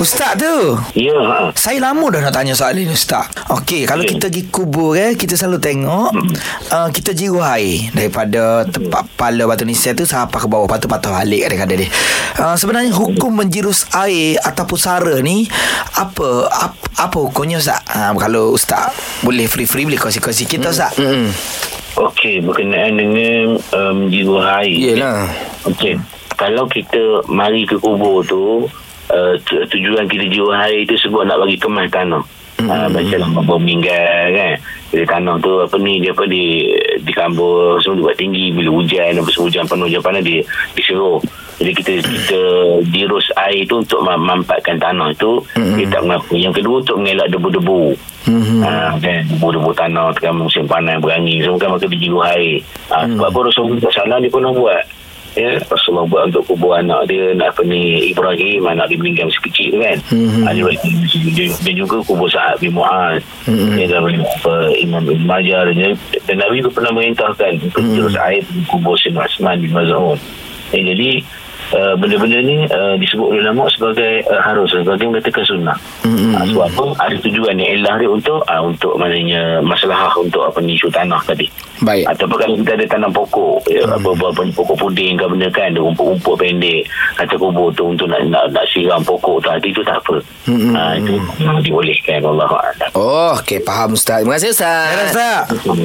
Ustaz tu Ya, ha. Saya lama dah nak tanya soalan ni Ustaz Okey Kalau Okey. kita pergi kubur eh Kita selalu tengok uh, Kita jiru air Daripada tempat pala batu nisan tu Sampai ke bawah Patut-patut balik kadang-kadang dia uh, Sebenarnya hukum menjirus air Ataupun sara ni Apa Apa, apa hukumnya Ustaz uh, Kalau Ustaz Boleh free-free Boleh kongsi-kongsi kita Ustaz Hmm. Okey, berkenaan dengan um, jiwa air. Yelah. Okey. Kalau kita mari ke kubur tu, uh, tu- tujuan kita jiwa air tu sebut nak bagi kemas tanah. Mm-hmm. Uh, macam apa meninggal kan. Jadi tanah tu apa ni dia apa di di kambur semua dibuat tinggi bila hujan apa semua hujan penuh hujan panas dia diseruh. Jadi kita kita dirus air tu untuk memanfaatkan tanah itu mm-hmm. kita tak mengaku. Yang kedua untuk mengelak debu-debu. Mm-hmm. Ha, kan debu-debu tanah tekan musim panas berangin semua kan maka dijiru air. Ha. Sebab apa Rasulullah salah dia pernah buat. Ya, Rasulullah buat untuk kubur anak dia nak apa ni Ibrahim anak dia meninggal masih kecil tu kan. Mm-hmm. Ha, dia, dia, dia, juga kubur Sa'ad bin Mu'az. Mm-hmm. Dia dalam apa Imam Ibn Majah dan, dan Nabi tu pernah merintahkan untuk mm-hmm. terus air kubur Sayyidina Osman bin Maz'un. Eh, jadi uh, benda-benda ni uh, disebut oleh ulama sebagai uh, harus sebagai mengatakan sunnah. Mm-hmm. Uh, sebab apa? Ada tujuan yang elah dia untuk uh, untuk maknanya masalah untuk apa ni isu tanah tadi. Baik. Ataupun kalau kita ada tanam pokok ya, Hmm. apa, apa, apa ni, pokok puding ke benda kan ada rumput-rumput pendek kata kubur tu untuk nak, nak, nak siram pokok tu itu tak apa Hmm, ha, itu dibolehkan Allah Oh, okey. Faham Ustaz. Terima kasih Ustaz. Ya Ustaz A'lam